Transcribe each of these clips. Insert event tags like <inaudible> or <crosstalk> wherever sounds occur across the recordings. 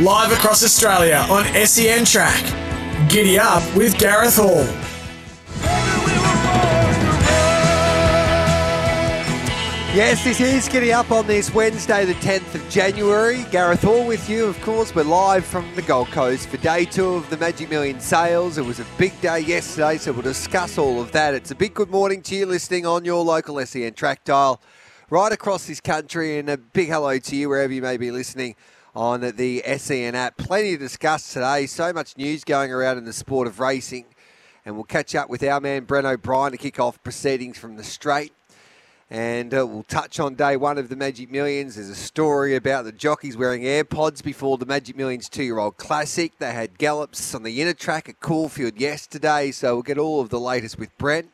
live across Australia on SEN Track. Giddy up with Gareth Hall. Yes, this is Giddy up on this Wednesday, the 10th of January. Gareth Hall with you, of course. We're live from the Gold Coast for day two of the Magic Million sales. It was a big day yesterday, so we'll discuss all of that. It's a big good morning to you listening on your local SEN track dial right across this country, and a big hello to you wherever you may be listening on the SEN app. Plenty to discuss today, so much news going around in the sport of racing. And we'll catch up with our man Bren O'Brien to kick off proceedings from the straight. And uh, we'll touch on day one of the Magic Millions. There's a story about the jockeys wearing AirPods before the Magic Millions two year old classic. They had gallops on the inner track at Caulfield yesterday, so we'll get all of the latest with Bren.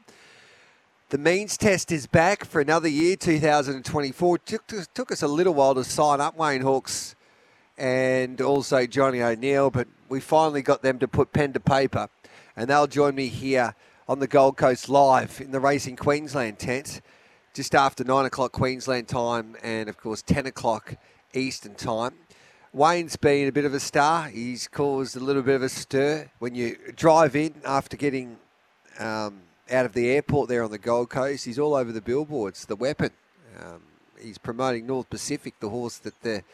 The means test is back for another year, 2024. Took, took us a little while to sign up Wayne Hawkes and also Johnny O'Neill, but we finally got them to put pen to paper, and they'll join me here on the Gold Coast live in the Racing Queensland tent just after 9 o'clock Queensland time and, of course, 10 o'clock Eastern time. Wayne's been a bit of a star. He's caused a little bit of a stir. When you drive in after getting um, out of the airport there on the Gold Coast, he's all over the billboards, the weapon. Um, he's promoting North Pacific, the horse that the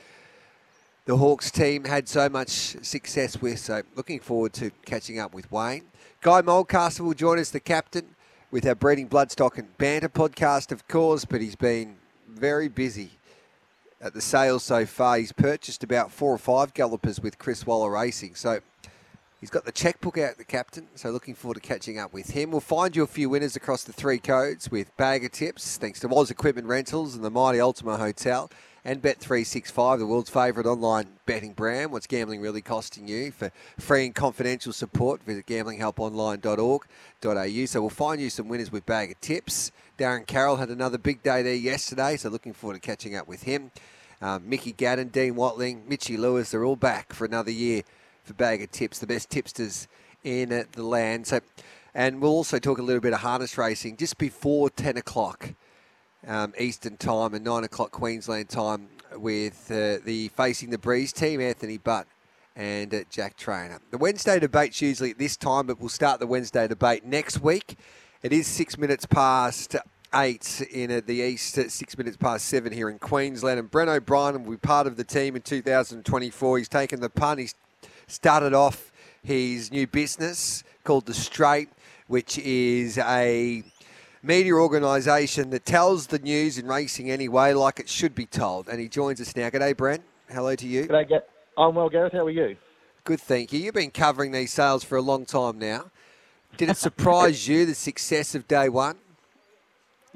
the Hawkes team had so much success with. So looking forward to catching up with Wayne. Guy Mulcaster will join us, the captain with our Breeding Bloodstock and Banter podcast, of course, but he's been very busy at the sales so far. He's purchased about four or five gallopers with Chris Waller Racing. So he's got the checkbook out, the captain. So looking forward to catching up with him. We'll find you a few winners across the three codes with bag of tips, thanks to Woz Equipment Rentals and the mighty Ultima Hotel and Bet365, the world's favourite online betting brand. What's gambling really costing you? For free and confidential support, visit gamblinghelponline.org.au. So we'll find you some winners with bag of tips. Darren Carroll had another big day there yesterday, so looking forward to catching up with him. Um, Mickey Gadden, Dean Watling, Mitchy Lewis, they're all back for another year for bag of tips, the best tipsters in the land. So, and we'll also talk a little bit of harness racing just before 10 o'clock um, Eastern time and nine o'clock Queensland time with uh, the facing the breeze team, Anthony Butt and uh, Jack Trainer. The Wednesday debate's usually at this time, but we'll start the Wednesday debate next week. It is six minutes past eight in uh, the east, six minutes past seven here in Queensland. And Bren O'Brien will be part of the team in 2024. He's taken the punt. He's started off his new business called The Straight, which is a media organisation that tells the news in racing anyway, like it should be told. And he joins us now. G'day, Bren. Hello to you. G'day, get. I'm well, Gareth. How are you? Good, thank you. You've been covering these sales for a long time now. Did it surprise you the success of day one?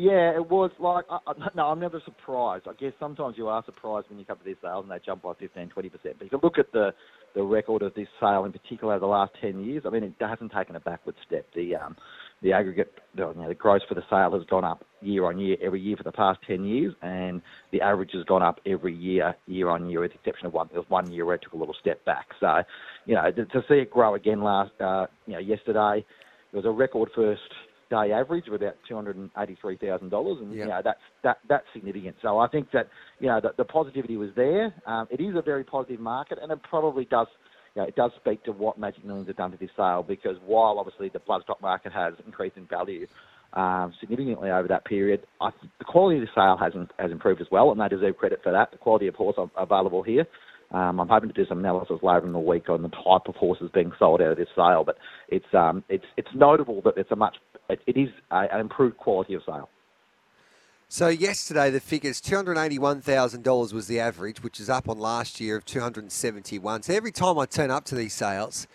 Yeah, it was like, I, I, no, I'm never surprised. I guess sometimes you are surprised when you come to these sales and they jump by 15, 20%. But if you look at the, the record of this sale in particular over the last 10 years, I mean, it hasn't taken a backward step. The um, the aggregate, the, you know, the gross for the sale has gone up year on year, every year for the past 10 years, and the average has gone up every year, year on year, with the exception of one, there was one year where it took a little step back. So, you know, to, to see it grow again last, uh, you know, yesterday, it was a record first day average of about two hundred and eighty-three thousand dollars, and you know that's that that's significant. So I think that you know the, the positivity was there. Um, it is a very positive market, and it probably does you know, it does speak to what Magic Millions have done to this sale because while obviously the bloodstock market has increased in value um, significantly over that period, I, the quality of the sale has, has improved as well, and they deserve credit for that. The quality of horse available here. Um, I'm hoping to do some analysis later in the week on the type of horses being sold out of this sale, but it's um, it's it's notable that it's a much it, it is a, an improved quality of sale. So yesterday the figures two hundred eighty-one thousand dollars was the average, which is up on last year of two hundred seventy-one. So every time I turn up to these sales,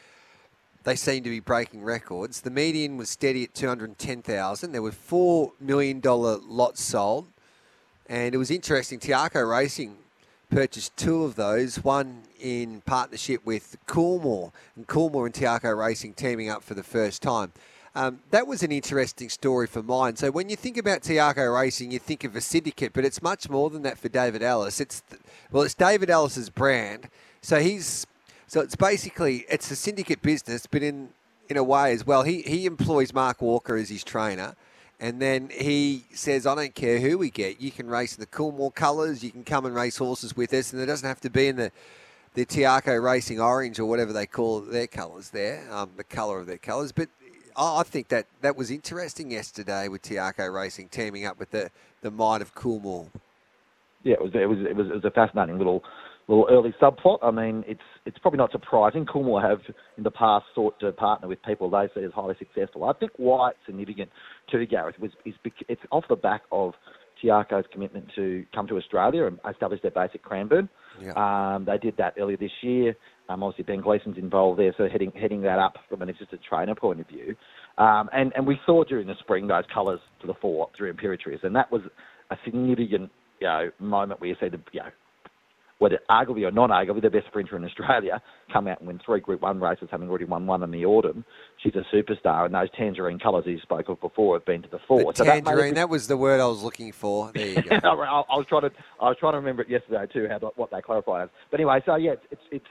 they seem to be breaking records. The median was steady at two hundred ten thousand. There were four million dollar lots sold, and it was interesting. Te Akau Racing purchased two of those, one in partnership with Coolmore, and Coolmore and Te Akau Racing teaming up for the first time. Um, that was an interesting story for mine. So when you think about Te Akau Racing, you think of a syndicate, but it's much more than that for David Ellis. It's well, it's David Ellis's brand. So he's so it's basically it's a syndicate business, but in in a way as well. He he employs Mark Walker as his trainer. And then he says, I don't care who we get. You can race in the Coolmore colours. You can come and race horses with us. And it doesn't have to be in the the Te Akau Racing Orange or whatever they call their colours there, um, the colour of their colours. But I think that that was interesting yesterday with Te Akau Racing teaming up with the, the Might of Coolmore. Yeah, it was it was it was, it was a fascinating little little early subplot. I mean, it's it's probably not surprising. Coolmore have in the past sought to partner with people they see as highly successful. I think why it's significant to Gareth was is it's off the back of Te Akau's commitment to come to Australia and establish their base at Cranbourne. Yeah. Um, they did that earlier this year. Um, obviously, Ben Gleason's involved there, so heading heading that up from an assistant trainer point of view. Um, and and we saw during the spring those colours to the fore through Imperatriz, and that was a significant you know moment where you see the you know whether arguably or non-arguably the best sprinter in Australia, come out and win three Group 1 races, having already won one in the autumn. She's a superstar, and those tangerine colours you spoke of before have been to the fore. The so tangerine, that, that, was the word I was looking for. There you go. <laughs> I, was trying to, I was trying to remember it yesterday too, how what they clarified as. But anyway, so yeah, it's, it's, it's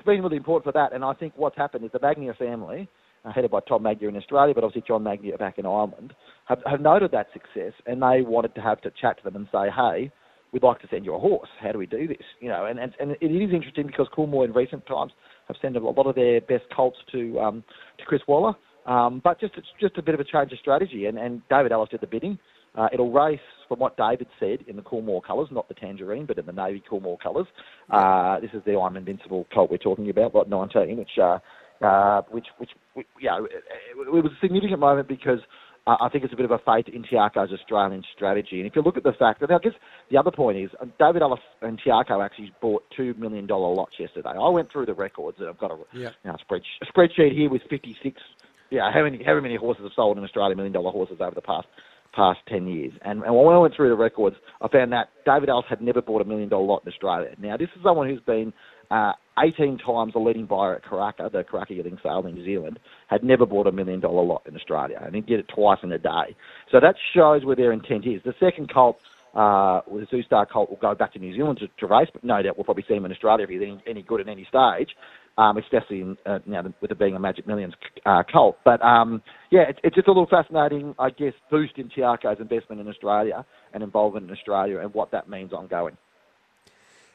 been really important for that, and I think what's happened is the Magnier family, uh, headed by Tom Magnier in Australia, but obviously John Magnier back in Ireland, have, have noted that success, and they wanted to have to chat to them and say, hey, we'd like to send you a horse. How do we do this? You know, and, and, and it is interesting because Coolmore in recent times have sent a lot of their best colts to um, to Chris Waller. Um, but just it's just a bit of a change of strategy, and, and David Ellis did the bidding. Uh, it'll race, from what David said, in the Coolmore colours, not the tangerine, but in the navy Coolmore colours. Uh, this is the I'm Invincible colt we're talking about, lot 19, which, uh, uh, which, which, which, you know, it, it was a significant moment because uh, I think it's a bit of a fate in Te Akau's Australian strategy. And if you look at the fact that, I guess the other point is uh, David Ellis and Te Akau actually bought $2 million lots yesterday. I went through the records and I've got a, yeah. you know, spreadsheet, a spreadsheet here with 56, yeah, how many, how many horses have sold in Australia, million dollar horses over the past past 10 years. And, and when I went through the records, I found that David Ellis had never bought a million dollar lot in Australia. Now, this is someone who's been uh, 18 times the leading buyer at Karaka, the Karaka Yearling Sale in New Zealand, had never bought a million dollar lot in Australia, and he did it twice in a day. So that shows where their intent is. The second colt, uh, the Zoustar colt, will go back to New Zealand to, to race, but no doubt we'll probably see him in Australia if he's any, any good at any stage, um, especially uh, now with it being a Magic Millions uh, colt. But um, yeah, it, it's just a little fascinating, I guess, boost in Te Akau's investment in Australia and involvement in Australia and what that means ongoing.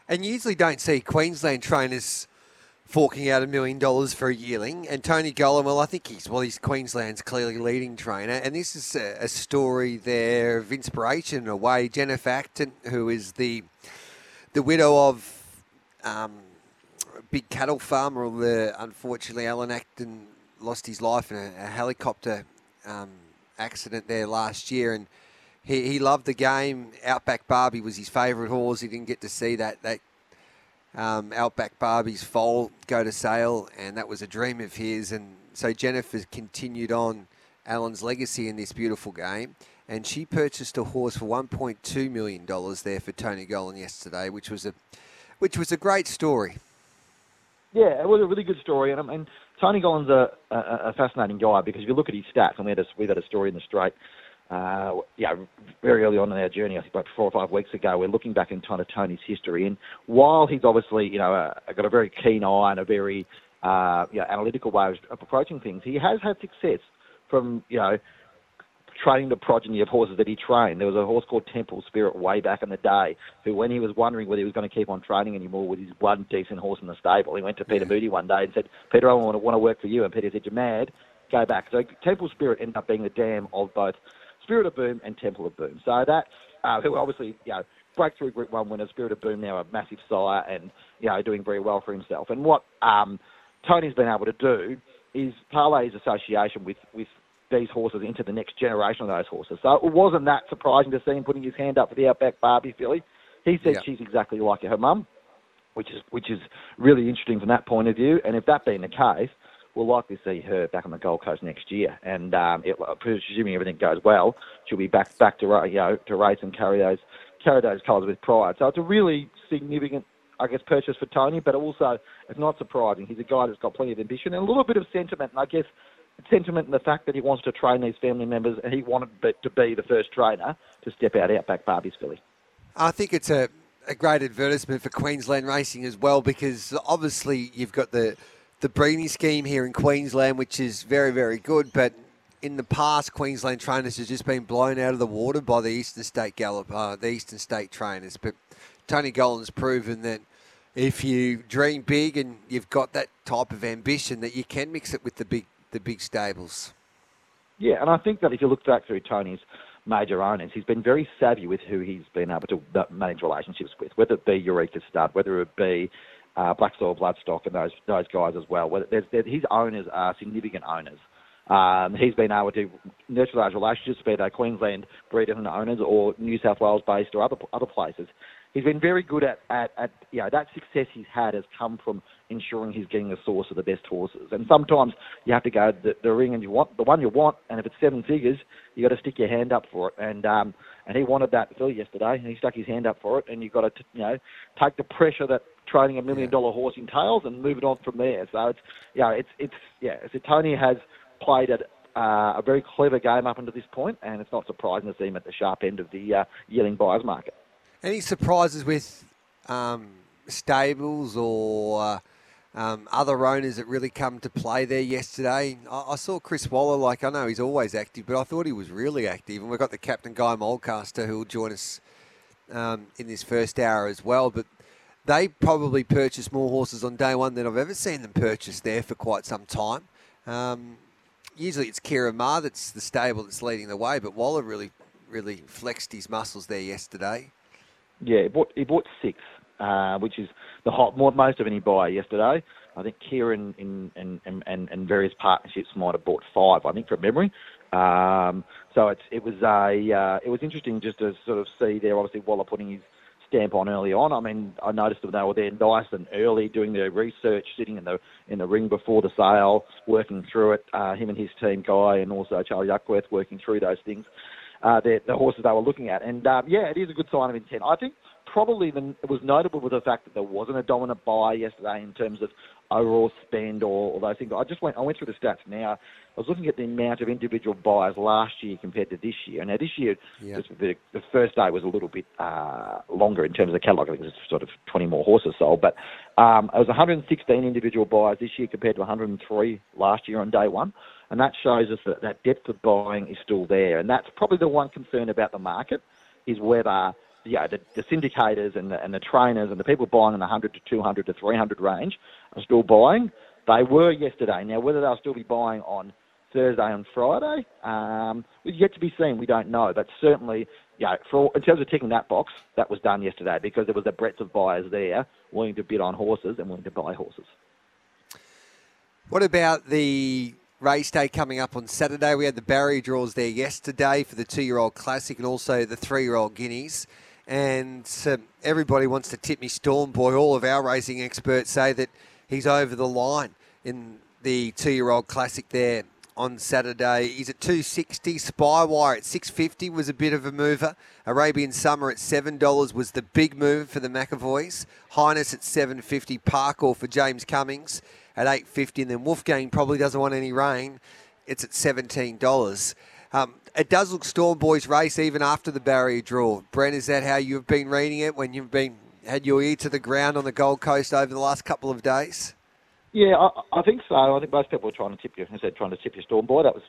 And you usually don't see Queensland trainers forking out a million dollars for a yearling. And Tony Gollan, well, I think he's well, he's Queensland's clearly leading trainer, and this is a, a story there of inspiration in a way. Jennifer Acton, who is the the widow of um, big cattle farmer, or the unfortunately Alan Acton lost his life in a, a helicopter um, accident there last year, and he, he loved the game. Outback Barbie was his favourite horse. He didn't get to see that that um, Outback Barbie's foal go to sale, and that was a dream of his. And so Jennifer continued on Alan's legacy in this beautiful game, and she purchased a horse for 1.2 million dollars there for Tony Gollan yesterday, which was a which was a great story. Yeah, it was a really good story, and, and Tony Gollan's a, a, a fascinating guy because if you look at his stats, and we had a, we had a story in the straight uh, yeah, very early on in our journey, I think about four or five weeks ago, we're looking back in kind of Tony's history. And while he's obviously, you know, uh, got a very keen eye and a very uh, you know, analytical way of approaching things, he has had success from, you know, training the progeny of horses that he trained. There was a horse called Temple Spirit way back in the day, who when he was wondering whether he was going to keep on training anymore with his one decent horse in the stable, he went to Peter Moody one day and said, Peter, I want to, want to work for you. And Peter said, you're mad, go back. So Temple Spirit ended up being the dam of both Spirit of Boom and Temple of Boom. So that's uh, who obviously, you know, breakthrough Group 1 winner, Spirit of Boom now a massive sire and, you know, doing very well for himself. And what um, Tony's been able to do is parlay his association with, with these horses into the next generation of those horses. So it wasn't that surprising to see him putting his hand up for the Outback Barbie filly. He said yeah. she's exactly like her mum, which is which is really interesting from that point of view. And if that being the case, we'll likely see her back on the Gold Coast next year. And um, it, presuming everything goes well, she'll be back back to you know to race and carry those carry those colours with pride. So it's a really significant, I guess, purchase for Tony. But also, it's not surprising. He's a guy that's got plenty of ambition and a little bit of sentiment. And I guess sentiment in the fact that he wants to train these family members, and he wanted to be the first trainer to step out Outback Barbie's filly. I think it's a, a great advertisement for Queensland racing as well because obviously you've got the the breeding scheme here in Queensland, which is very, very good. But in the past, Queensland trainers have just been blown out of the water by the Eastern State Gallop, uh, the Eastern State trainers. But Tony Gollan's proven that if you dream big and you've got that type of ambition, that you can mix it with the big the big stables. Yeah, and I think that if you look back through Tony's major owners, he's been very savvy with who he's been able to manage relationships with, whether it be Eureka Stud, whether it be uh, Black Soil Bloodstock and those those guys as well. Whether there's, there's, his owners are significant owners. Um, he's been able to nurture those relationships, be they Queensland breeders and owners or New South Wales based or other other places he's been very good at, at, at you know, that success he's had has come from ensuring he's getting the source of the best horses. And sometimes you have to go the, the ring and you want the one you want, and if it's seven figures, you got to stick your hand up for it. And um, and he wanted that filly yesterday, and he stuck his hand up for it. And you've got to you know take the pressure that training a million dollar horse entails and move it on from there. So it's yeah, it's it's yeah. So Tony has played at uh, a very clever game up until this point, and it's not surprising to see him at the sharp end of the uh, yearling buyers market. Any surprises with um, stables or uh, um, other owners that really come to play there yesterday? I, I, saw Chris Waller, like I know he's always active, but I thought he was really active. And we've got the captain Guy Mulcaster who will join us um, in this first hour as well. But they probably purchased more horses on day one than I've ever seen them purchase there for quite some time. Um, usually it's Ciaron Maher that's the stable that's leading the way, but Waller really, really flexed his muscles there yesterday. Yeah, he bought, he bought six, uh, which is the hot, most of any buyer yesterday. I think Ciaron in, in, in, in, in various partnerships might have bought five, I think, from memory. Um, so it's, it was a uh, it was interesting just to sort of see there. Obviously, Waller putting his stamp on early on. I mean, I noticed that they were there nice and early, doing their research, sitting in the in the ring before the sale, working through it. Uh, him and his team, Guy, and also Charlie Duckworth, working through those things uh, the, the horses they were looking at. And um, yeah, it is a good sign of intent. I think probably the, it was notable with the fact that there wasn't a dominant buy yesterday in terms of overall spend or, or those things. I just went I went through the stats now. I was looking at the amount of individual buyers last year compared to this year. Now this year, yeah. the, the first day was a little bit uh, longer in terms of the catalogue. I think it was sort of 20 more horses sold, but um, it was 116 individual buyers this year compared to 103 last year on day one and that shows us that that depth of buying is still there. And that's probably the one concern about the market is whether yeah, the, the syndicators and the, and the trainers and the people buying in the 100 to 200 to 300 range are still buying. They were yesterday. Now, whether they'll still be buying on Thursday and Friday um, yet to be seen. We don't know. But certainly, yeah, for, in terms of ticking that box, that was done yesterday because there was a breadth of buyers there willing to bid on horses and willing to buy horses. What about the race day coming up on Saturday. We had the barrier draws there yesterday for the two-year-old classic and also the three-year-old guineas. And uh, everybody wants to tip me Storm Boy. All of our racing experts say that he's over the line in the two-year-old classic there on Saturday. He's at 260. Spywire at 650 was a bit of a mover. Arabian Summer at $7 was the big move for the McEvoys. Highness at 750. Parkour for James Cummings at 8.50 and then Wolfgang probably doesn't want any rain. It's at $17. Um, it does look Storm Boys race even after the barrier draw. Bren, is that how you've been reading it when you've been had your ear to the ground on the Gold Coast over the last couple of days? Yeah, I, I think so. I think most people are trying to tip you. I said trying to tip your Storm Boy. That was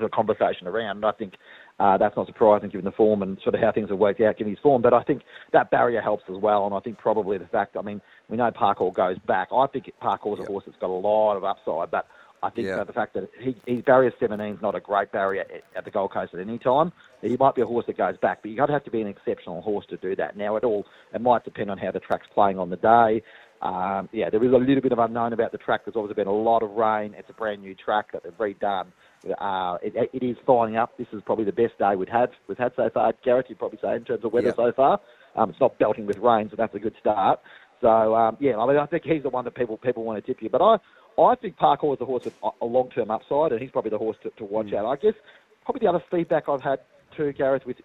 the conversation around. I think uh, that's not surprising given the form and sort of how things have worked out given his form. But I think that barrier helps as well. And I think probably the fact, I mean, we know Parkour goes back. I think Parkour's yep. a horse that's got a lot of upside, but I think yep. the fact that he, his barrier 17 is not a great barrier at, at, the Gold Coast at any time. He might be a horse that goes back, but you've got to have to be an exceptional horse to do that. Now, it all it might depend on how the track's playing on the day. Um, yeah, there is a little bit of unknown about the track. There's obviously been a lot of rain. It's a brand new track that they've redone. Uh, it, it is flying up. This is probably the best day we've had we've had so far. Gareth, you'd probably say in terms of weather yep. so far. Um, it's not belting with rain, so that's a good start. So um, yeah, I mean, I think he's the one that people people want to tip you. But I I think Parkour is a horse with a long term upside, and he's probably the horse to, to watch mm. out. I guess probably the other feedback I've had too, Gareth, with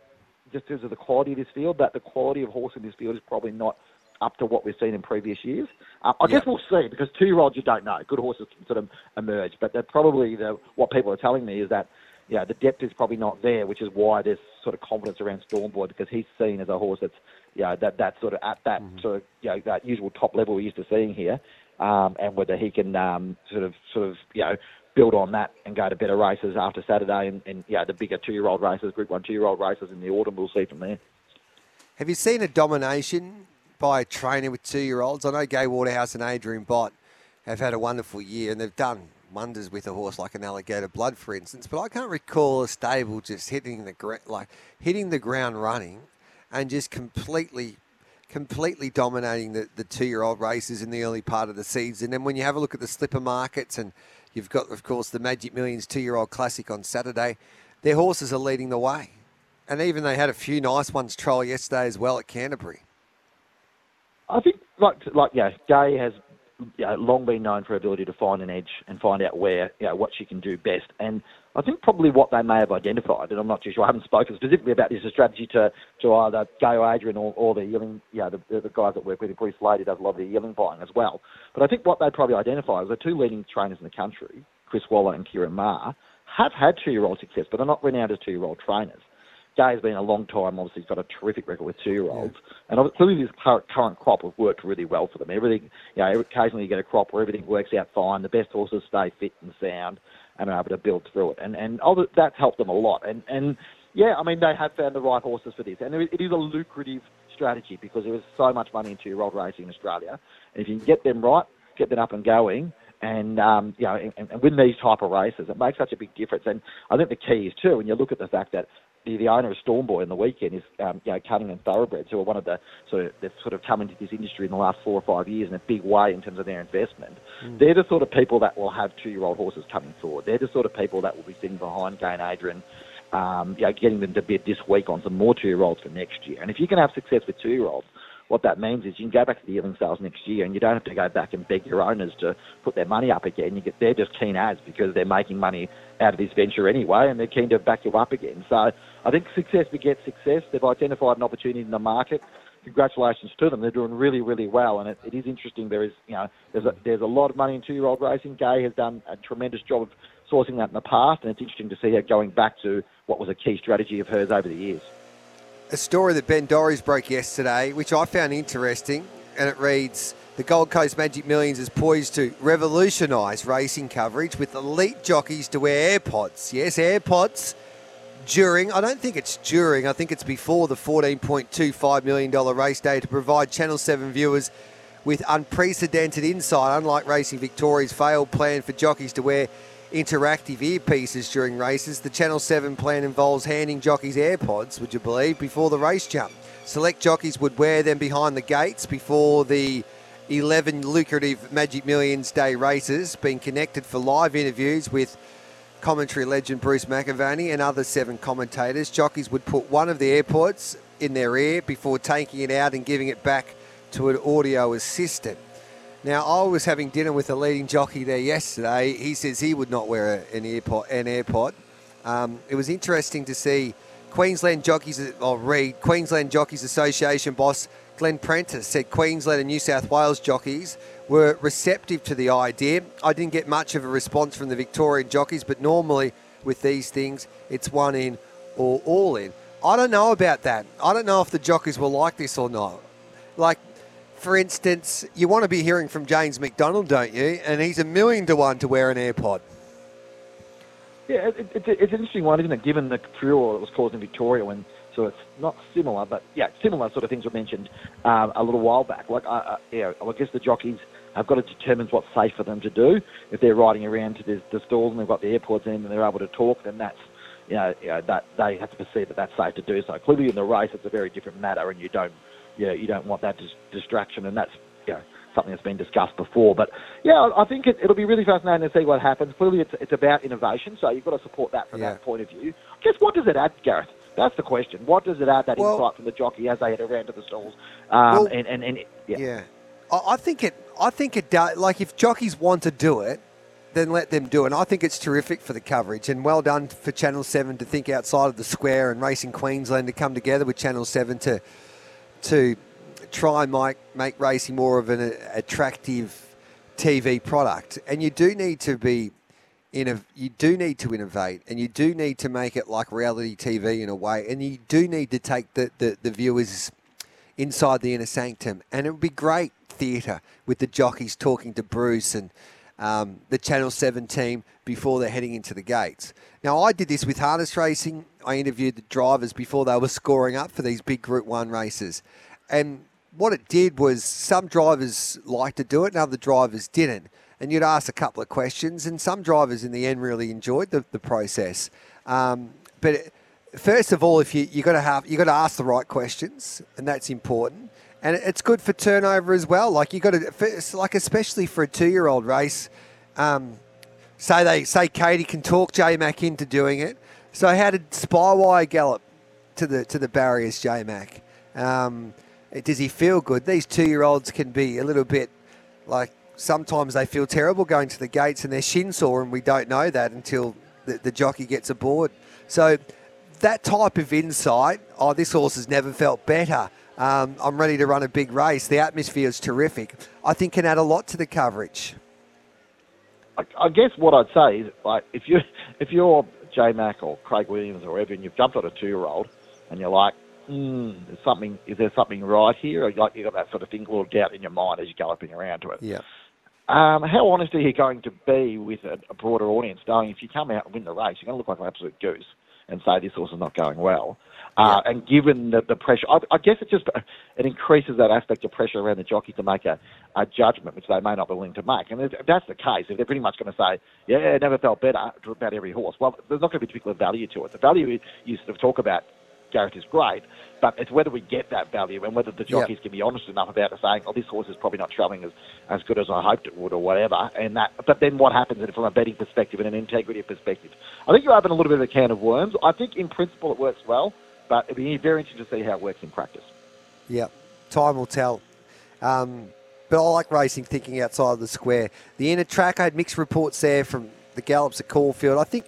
just because of the quality of this field, that the quality of horse in this field is probably not up to what we've seen in previous years. Um, I guess we'll see because two year olds you don't know. Good horses can sort of emerge, but they're probably the, what people are telling me is that yeah, the depth is probably not there, which is why there's sort of confidence around Stormboy because he's seen as a horse that's, you know, that, that sort of at that mm-hmm. sort of, you know, that usual top level we're used to seeing here, um, and whether he can um, sort of, sort of, you know, build on that and go to better races after Saturday and, and yeah, the bigger two-year-old races, Group One two-year-old races in the autumn, we'll see from there. Have you seen a domination by training with two-year-olds. I know Gai Waterhouse and Adrian Bott have had a wonderful year, and they've done wonders with a horse like an alligator blood, for instance. But I can't recall a stable just hitting the gr- like hitting the ground running, and just completely, completely dominating the, the two-year-old races in the early part of the season. And then when you have a look at the slipper markets, and you've got, of course, the Magic Millions two-year-old classic on Saturday, their horses are leading the way. And even they had a few nice ones trial yesterday as well at Canterbury. I think, like, like yeah, Gai has you know, long been known for her ability to find an edge and find out where, you know, what she can do best. And I think probably what they may have identified, and I'm not too sure, I haven't spoken specifically about this, a strategy to, to either Gai or Adrian or, or the yearling, you know, the, the guys that work with him, Bruce Lady does a lot of the yearling buying as well. But I think what they probably identified is the two leading trainers in the country, Chris Waller and Ciaron Maher, have had two-year-old success, but they're not renowned as two-year-old trainers. Gai's been a long time. Obviously, he's got a terrific record with two-year-olds, yeah. and clearly this current, current crop has worked really well for them. Everything, you know, occasionally you get a crop where everything works out fine. The best horses stay fit and sound, and are able to build through it, and and that's helped them a lot. And and yeah, I mean they have found the right horses for this, and it is a lucrative strategy because there is so much money in two-year-old racing in Australia, and if you can get them right, get them up and going, and um, you know, and, and win these type of races. It makes such a big difference. And I think the key is too, when you look at the fact that the, the owner of Stormboy in the weekend is um, you know Cunningham Thoroughbreds, who are one of the sort of they've sort of come into this industry in the last four or five years in a big way in terms of their investment. Mm. They're the sort of people that will have two-year-old horses coming forward. They're the sort of people that will be sitting behind Gai and Adrian. Um, you know, getting them to bid this week on some more two-year-olds for next year. And if you can have success with two-year-olds, what that means is you can go back to the yearling sales next year and you don't have to go back and beg your owners to put their money up again. You get they're just keen as because they're making money out of this venture anyway and they're keen to back you up again. So I think success begets success. They've identified an opportunity in the market. Congratulations to them. They're doing really, really well, and it, it is interesting. There is, you know, there's a, there's a lot of money in two-year-old racing. Gai has done a tremendous job of sourcing that in the past, and it's interesting to see her going back to what was a key strategy of hers over the years a story that Ben Dorries broke yesterday, which I found interesting, and it reads The Gold Coast Magic Millions is poised to revolutionise racing coverage with elite jockeys to wear AirPods. Yes, AirPods during, I don't think it's during, I think it's before the $14.25 million race day to provide Channel 7 viewers with unprecedented insight, unlike Racing Victoria's failed plan for jockeys to wear interactive earpieces during races. The Channel 7 plan involves handing jockeys AirPods, would you believe, before the race jump. Select jockeys would wear them behind the gates before the 11 lucrative Magic Millions Day races, being connected for live interviews with commentary legend Bruce McAvaney and other seven commentators. Jockeys would put one of the AirPods in their ear before taking it out and giving it back to an audio assistant. Now, I was having dinner with a leading jockey there yesterday. He says he would not wear an AirPod. An AirPod. Um, it was interesting to see Queensland Jockeys, I'll read, Queensland Jockeys Association boss Glenn Prentice said Queensland and New South Wales jockeys were receptive to the idea. I didn't get much of a response from the Victorian jockeys, but normally with these things, it's one in or all in. I don't know about that. I don't know if the jockeys will like this or not. Like, for instance, you want to be hearing from James McDonald, don't you? And he's a million to one to wear an AirPod. Yeah, it, it, it's an interesting one, isn't it? Given the furor that was caused in Victoria when, so it's not similar, but yeah, similar sort of things were mentioned um, a little while back. Like, uh, yeah, I guess the jockeys have got to determine what's safe for them to do. If they're riding around to the, the stalls and they've got the AirPods in and they're able to talk, then that's you know, you know that they have to perceive that that's safe to do so. Clearly, in the race, it's a very different matter, and you don't yeah, you don't want that dis- distraction, and that's you know, something that's been discussed before. But yeah, I think it, will be really fascinating to see what happens. Clearly, it's it's about innovation, so you've got to support that from yeah. that point of view. Guess what does it add, Gareth? That's the question. What does it add that well, insight from the jockey as they head around to the stalls? Um, well, and, and, and yeah. yeah. I think it. I think it does. Like if jockeys want to do it, then let them do it. And I think it's terrific for the coverage. And well done for Channel Seven to think outside of the square and Racing Queensland to come together with Channel Seven to to try and make, make racing more of an attractive TV product. And you do need to be you do need to innovate and you do need to make it like reality TV in a way. And you do need to take the, the, the viewers inside the inner sanctum. And it would be great theatre with the jockeys talking to Bruce and um, the Channel 7 team before they're heading into the gates. Now, I did this with harness racing. I interviewed the drivers before they were scoring up for these big Group 1 races. And what it did was some drivers liked to do it and other drivers didn't. And you'd ask a couple of questions, and some drivers in the end really enjoyed the, the process. Um, but first of all, if you you got to have you got to ask the right questions, and that's important. And it's good for turnover as well. Like you got to, like especially for a two-year-old race. Um, say they say Katie can talk J Mac into doing it. So how did Spywire gallop to the to the barriers, J Mac? Um, does he feel good? These two-year-olds can be a little bit like sometimes they feel terrible going to the gates and they're shin sore, and we don't know that until the, the jockey gets aboard. So that type of insight, oh, this horse has never felt better. Um, I'm ready to run a big race. The atmosphere is terrific. I think can add a lot to the coverage. I, I guess what I'd say is, like, if you <laughs> if you're J Mac or Craig Williams or whoever, and you've jumped on a two-year-old, and you're like, mm, is something is there something right here? Or like you got that sort of thing, little doubt in your mind as you're galloping around to it. Yeah. Um, how honest are you going to be with a, a broader audience, knowing if you come out and win the race, you're going to look like an absolute goose and say this horse is not going well? Uh, and given the, the pressure, I, I, guess it just it increases that aspect of pressure around the jockey to make a, a judgment, which they may not be willing to make. And if that's the case, if they're pretty much going to say, "Yeah, it never felt better about every horse," well, there's not going to be particular value to it. The value you sort of talk about Gareth is great, but it's whether we get that value and whether the jockeys yep. can be honest enough about it, saying, "Oh, this horse is probably not showing as, as good as I hoped it would," or whatever. And that, but then what happens from a betting perspective and an integrity perspective? I think you're open a little bit of a can of worms. I think in principle it works well, but it'd be very interesting to see how it works in practice. Yeah, time will tell. Um, but I like racing thinking outside of the square. The inner track, I had mixed reports there from the gallops at Caulfield. I think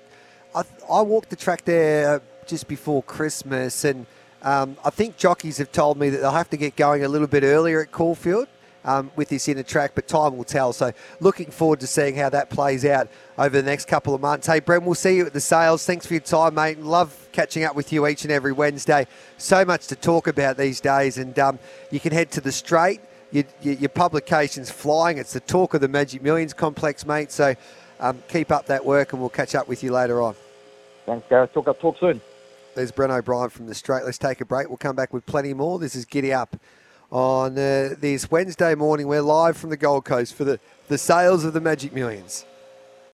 I, I walked the track there just before Christmas, and um, I think jockeys have told me that they'll have to get going a little bit earlier at Caulfield. Um, with this inner track, but time will tell. So, looking forward to seeing how that plays out over the next couple of months. Hey, Bren, we'll see you at the sales. Thanks for your time, mate. Love catching up with you each and every Wednesday. So much to talk about these days, and um, you can head to the straight. Your, your, your, publication's flying. It's the talk of the Magic Millions complex, mate. So, um, keep up that work, and we'll catch up with you later on. Thanks, Gareth. Talk, up, talk soon. There's Bren O'Brien from the straight. Let's take a break. We'll come back with plenty more. This is Giddy Up on uh, this Wednesday morning. We're live from the Gold Coast for the, the sales of the Magic Millions.